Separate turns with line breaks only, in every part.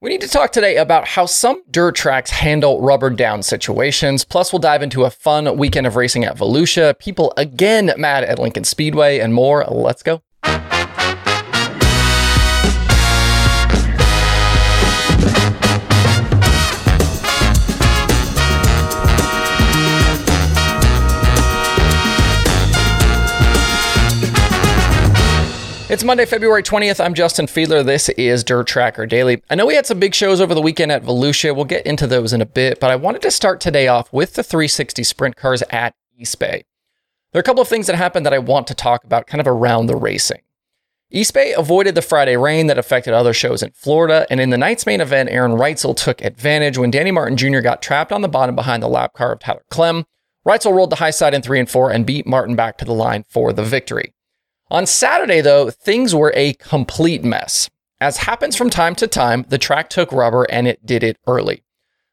We need to talk today about how some dirt tracks handle rubber down situations. Plus, we'll dive into a fun weekend of racing at Volusia, people again mad at Lincoln Speedway, and more. Let's go. It's Monday, February 20th. I'm Justin Fiedler. This is Dirt Tracker Daily. I know we had some big shows over the weekend at Volusia. We'll get into those in a bit, but I wanted to start today off with the 360 sprint cars at East Bay. There are a couple of things that happened that I want to talk about kind of around the racing. East Bay avoided the Friday rain that affected other shows in Florida, and in the night's main event, Aaron Reutzel took advantage when Danny Martin Jr. got trapped on the bottom behind the lap car of Tyler Clem. Reitzel rolled the high side in 3 and 4 and beat Martin back to the line for the victory. On Saturday, though, things were a complete mess. As happens from time to time, the track took rubber and it did it early.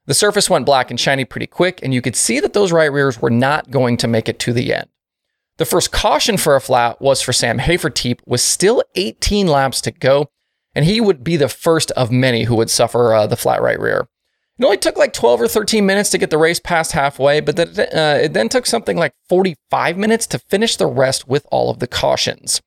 The surface went black and shiny pretty quick, and you could see that those right rears were not going to make it to the end. The first caution for a flat was for Sam Hafertepe, with still 18 laps to go, and he would be the first of many who would suffer uh, the flat right rear. It only took like 12 or 13 minutes to get the race past halfway, but uh, it then took something like 45 minutes to finish the rest with all of the cautions.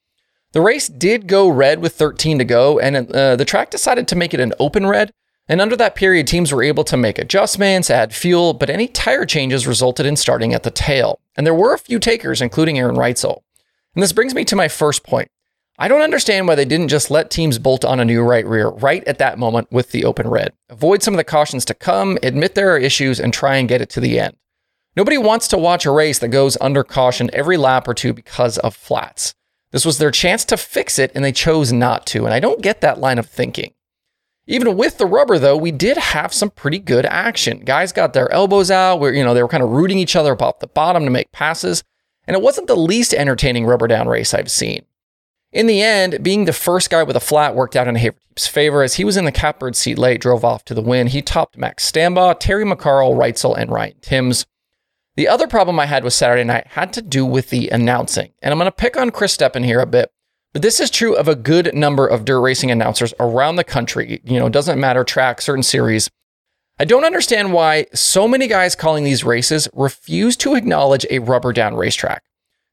The race did go red with 13 to go, and uh, the track decided to make it an open red. And under that period, teams were able to make adjustments, add fuel, but any tire changes resulted in starting at the tail. And there were a few takers, including Aaron Reutzel. And this brings me to my first point. I don't understand why they didn't just let teams bolt on a new right rear right at that moment with the open red. Avoid some of the cautions to come, admit there are issues, and try and get it to the end. Nobody wants to watch a race that goes under caution every lap or two because of flats. This was their chance to fix it, and they chose not to, and I don't get that line of thinking. Even with the rubber, though, we did have some pretty good action. Guys got their elbows out, where you know they were kind of rooting each other up off the bottom to make passes, and it wasn't the least entertaining rubber down race I've seen. In the end, being the first guy with a flat worked out in Hafertepe's favor as he was in the catbird seat late, drove off to the win. He topped Max Stambaugh, Terry McCarl, Reutzel, and Ryan Timms. The other problem I had with Saturday night had to do with the announcing. And I'm going to pick on Chris Steppen here a bit, but this is true of a good number of dirt racing announcers around the country. You know, it doesn't matter track, certain series. I don't understand why so many guys calling these races refuse to acknowledge a rubber down racetrack.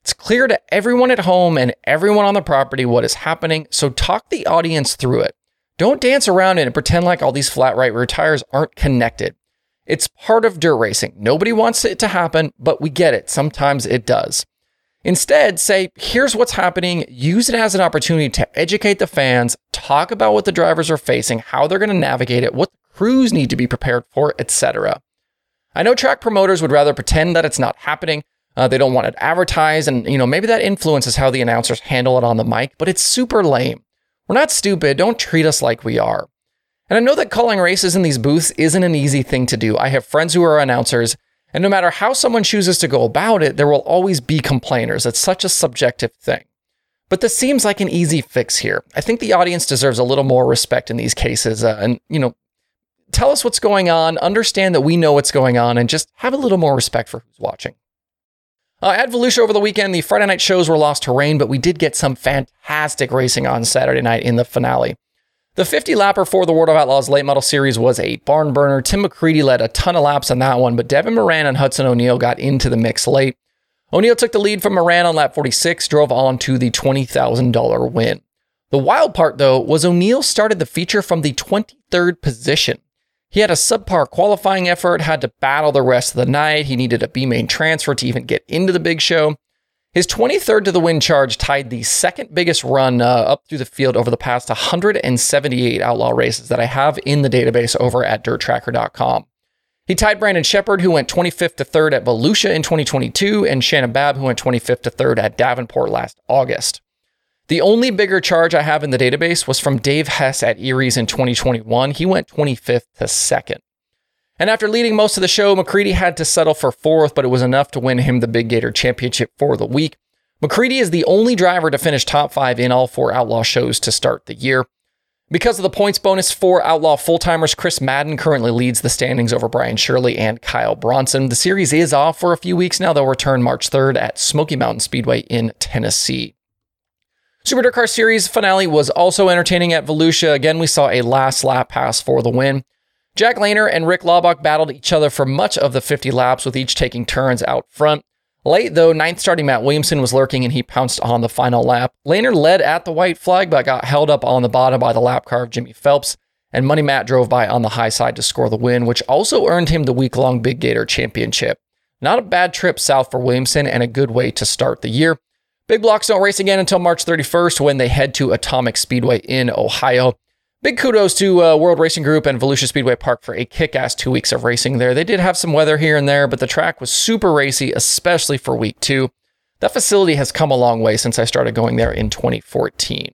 It's clear to everyone at home and everyone on the property what is happening, so talk the audience through it. Don't dance around it and pretend like all these flat right rear tires aren't connected. It's part of dirt racing. Nobody wants it to happen, but we get it. Sometimes it does. Instead, say, here's what's happening. Use it as an opportunity to educate the fans, talk about what the drivers are facing, how they're going to navigate it, what the crews need to be prepared for, etc. I know track promoters would rather pretend that it's not happening, uh, they don't want it advertised, and you know maybe that influences how the announcers handle it on the mic. But it's super lame. We're not stupid. Don't treat us like we are. And I know that calling races in these booths isn't an easy thing to do. I have friends who are announcers, and no matter how someone chooses to go about it, there will always be complainers. It's such a subjective thing. But this seems like an easy fix here. I think the audience deserves a little more respect in these cases, uh, and you know, tell us what's going on, understand that we know what's going on, and just have a little more respect for who's watching. Uh, at Volusia over the weekend, the Friday night shows were lost to rain, but we did get some fantastic racing on Saturday night in the finale. The 50 lapper for the World of Outlaws late model series was a barn burner. Tim McCreadie led a ton of laps on that one, but Devin Moran and Hudson O'Neal got into the mix late. O'Neal took the lead from Moran on lap 46, drove on to the $20,000 win. The wild part, though, was O'Neal started the feature from the 23rd position. He had a subpar qualifying effort, had to battle the rest of the night. He needed a B main transfer to even get into the big show. His 23rd to the win charge tied the second biggest run uh, up through the field over the past 178 outlaw races that I have in the database over at dirttracker.com. He tied Brandon Sheppard, who went 25th to 3rd at Volusia in 2022, and Shannon Babb, who went 25th to 3rd at Davenport last August. The only bigger charge I have in the database was from Dave Hess at Eriez in 2021. He went 25th to 2nd. And after leading most of the show, McCreadie had to settle for fourth, but it was enough to win him the Big Gator Championship for the week. McCreadie is the only driver to finish top five in all four Outlaw shows to start the year. Because of the points bonus for Outlaw full timers, Chris Madden currently leads the standings over Brian Shirley and Kyle Bronson. The series is off for a few weeks now. They'll return March 3rd at Smoky Mountain Speedway in Tennessee. Super Dirt Car Series finale was also entertaining at Volusia. Again, we saw a last lap pass for the win. Jack Lehner and Rick Laubach battled each other for much of the 50 laps, with each taking turns out front. Late, though, ninth starting Mat Williamson was lurking and he pounced on the final lap. Lehner led at the white flag, but got held up on the bottom by the lap car of Jimmy Phelps. And Money Mat drove by on the high side to score the win, which also earned him the week long Big Gator Championship. Not a bad trip south for Williamson and a good way to start the year. Big blocks don't race again until March 31st when they head to Atomic Speedway in Ohio. Big kudos to uh, World Racing Group and Volusia Speedway Park for a kick ass two weeks of racing there. They did have some weather here and there, but the track was super racy, especially for week two. That facility has come a long way since I started going there in 2014.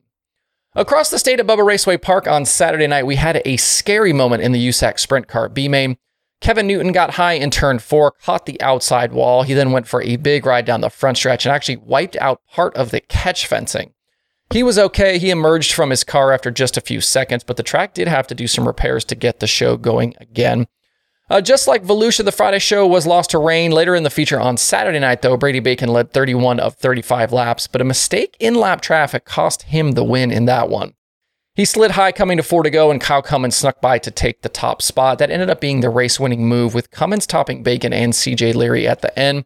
Across the state at Bubba Raceway Park on Saturday night, we had a scary moment in the USAC Sprint Car B main. Kevin Newton got high in turn four, caught the outside wall. He then went for a big ride down the front stretch and actually wiped out part of the catch fencing. He was okay. He emerged from his car after just a few seconds, but the track did have to do some repairs to get the show going again. Uh, just like Volusia, the Friday show was lost to rain. Later in the feature on Saturday night, though, Brady Bacon led 31 of 35 laps, but a mistake in lap traffic cost him the win in that one. He slid high coming to four to go, and Kyle Cummins snuck by to take the top spot. That ended up being the race winning move, with Cummins topping Bacon and CJ Leary at the end. It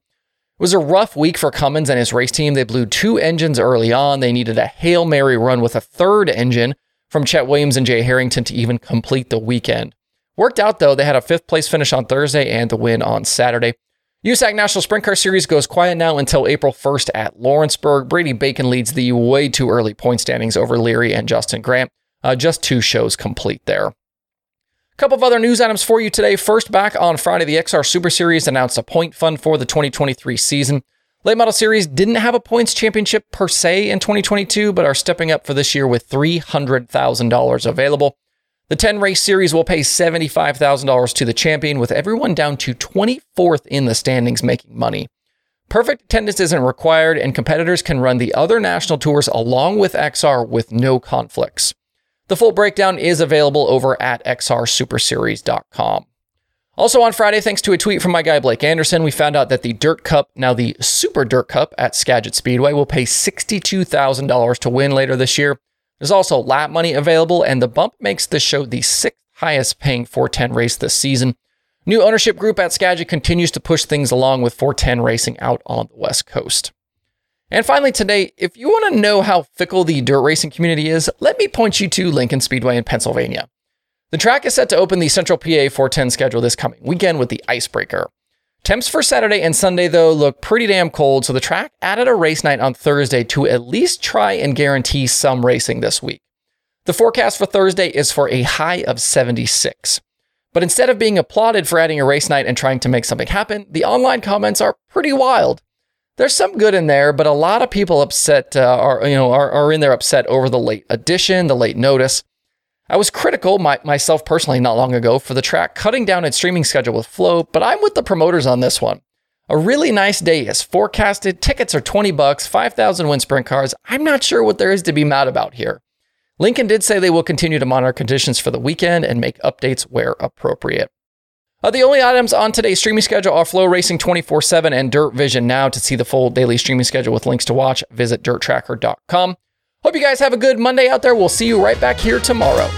was a rough week for Cummins and his race team. They blew two engines early on. They needed a Hail Mary run with a third engine from Chet Williams and Jay Harrington to even complete the weekend. Worked out though, they had a fifth place finish on Thursday and the win on Saturday. USAC National Sprint Car Series goes quiet now until April 1st at Lawrenceburg. Brady Bacon leads the way too early point standings over Leary and Justin Grant. Uh, just two shows complete there. A couple of other news items for you today. First, back on Friday, the XR Super Series announced a point fund for the 2023 season. Late Model Series didn't have a points championship per se in 2022, but are stepping up for this year with $300,000 available. The 10 race series will pay $75,000 to the champion, with everyone down to 24th in the standings making money. Perfect attendance isn't required, and competitors can run the other national tours along with XR with no conflicts. The full breakdown is available over at xrsuperseries.com. Also on Friday, thanks to a tweet from my guy Blake Anderson, we found out that the Dirt Cup, now the Super Dirt Cup at Skagit Speedway, will pay $62,000 to win later this year. There's also lap money available, and the bump makes the show the sixth highest paying 410 race this season. New ownership group at Skagit continues to push things along with 410 racing out on the West Coast. And finally, today, if you want to know how fickle the dirt racing community is, let me point you to Lincoln Speedway in Pennsylvania. The track is set to open the Central PA 410 schedule this coming weekend with the Icebreaker. Temps for Saturday and Sunday, though, look pretty damn cold, so the track added a race night on Thursday to at least try and guarantee some racing this week. The forecast for Thursday is for a high of 76. But instead of being applauded for adding a race night and trying to make something happen, the online comments are pretty wild. There's some good in there, but a lot of people upset uh, are you know are, are in there upset over the late addition, the late notice. I was critical my, myself personally not long ago for the track cutting down its streaming schedule with Flo, but I'm with the promoters on this one. A really nice day is forecasted. Tickets are 20 bucks, 5,000 win sprint cars. I'm not sure what there is to be mad about here. Lincoln did say they will continue to monitor conditions for the weekend and make updates where appropriate. Uh, the only items on today's streaming schedule are Flo Racing 24 7 and Dirt Vision Now. To see the full daily streaming schedule with links to watch, visit dirttracker.com. Hope you guys have a good Monday out there. We'll see you right back here tomorrow.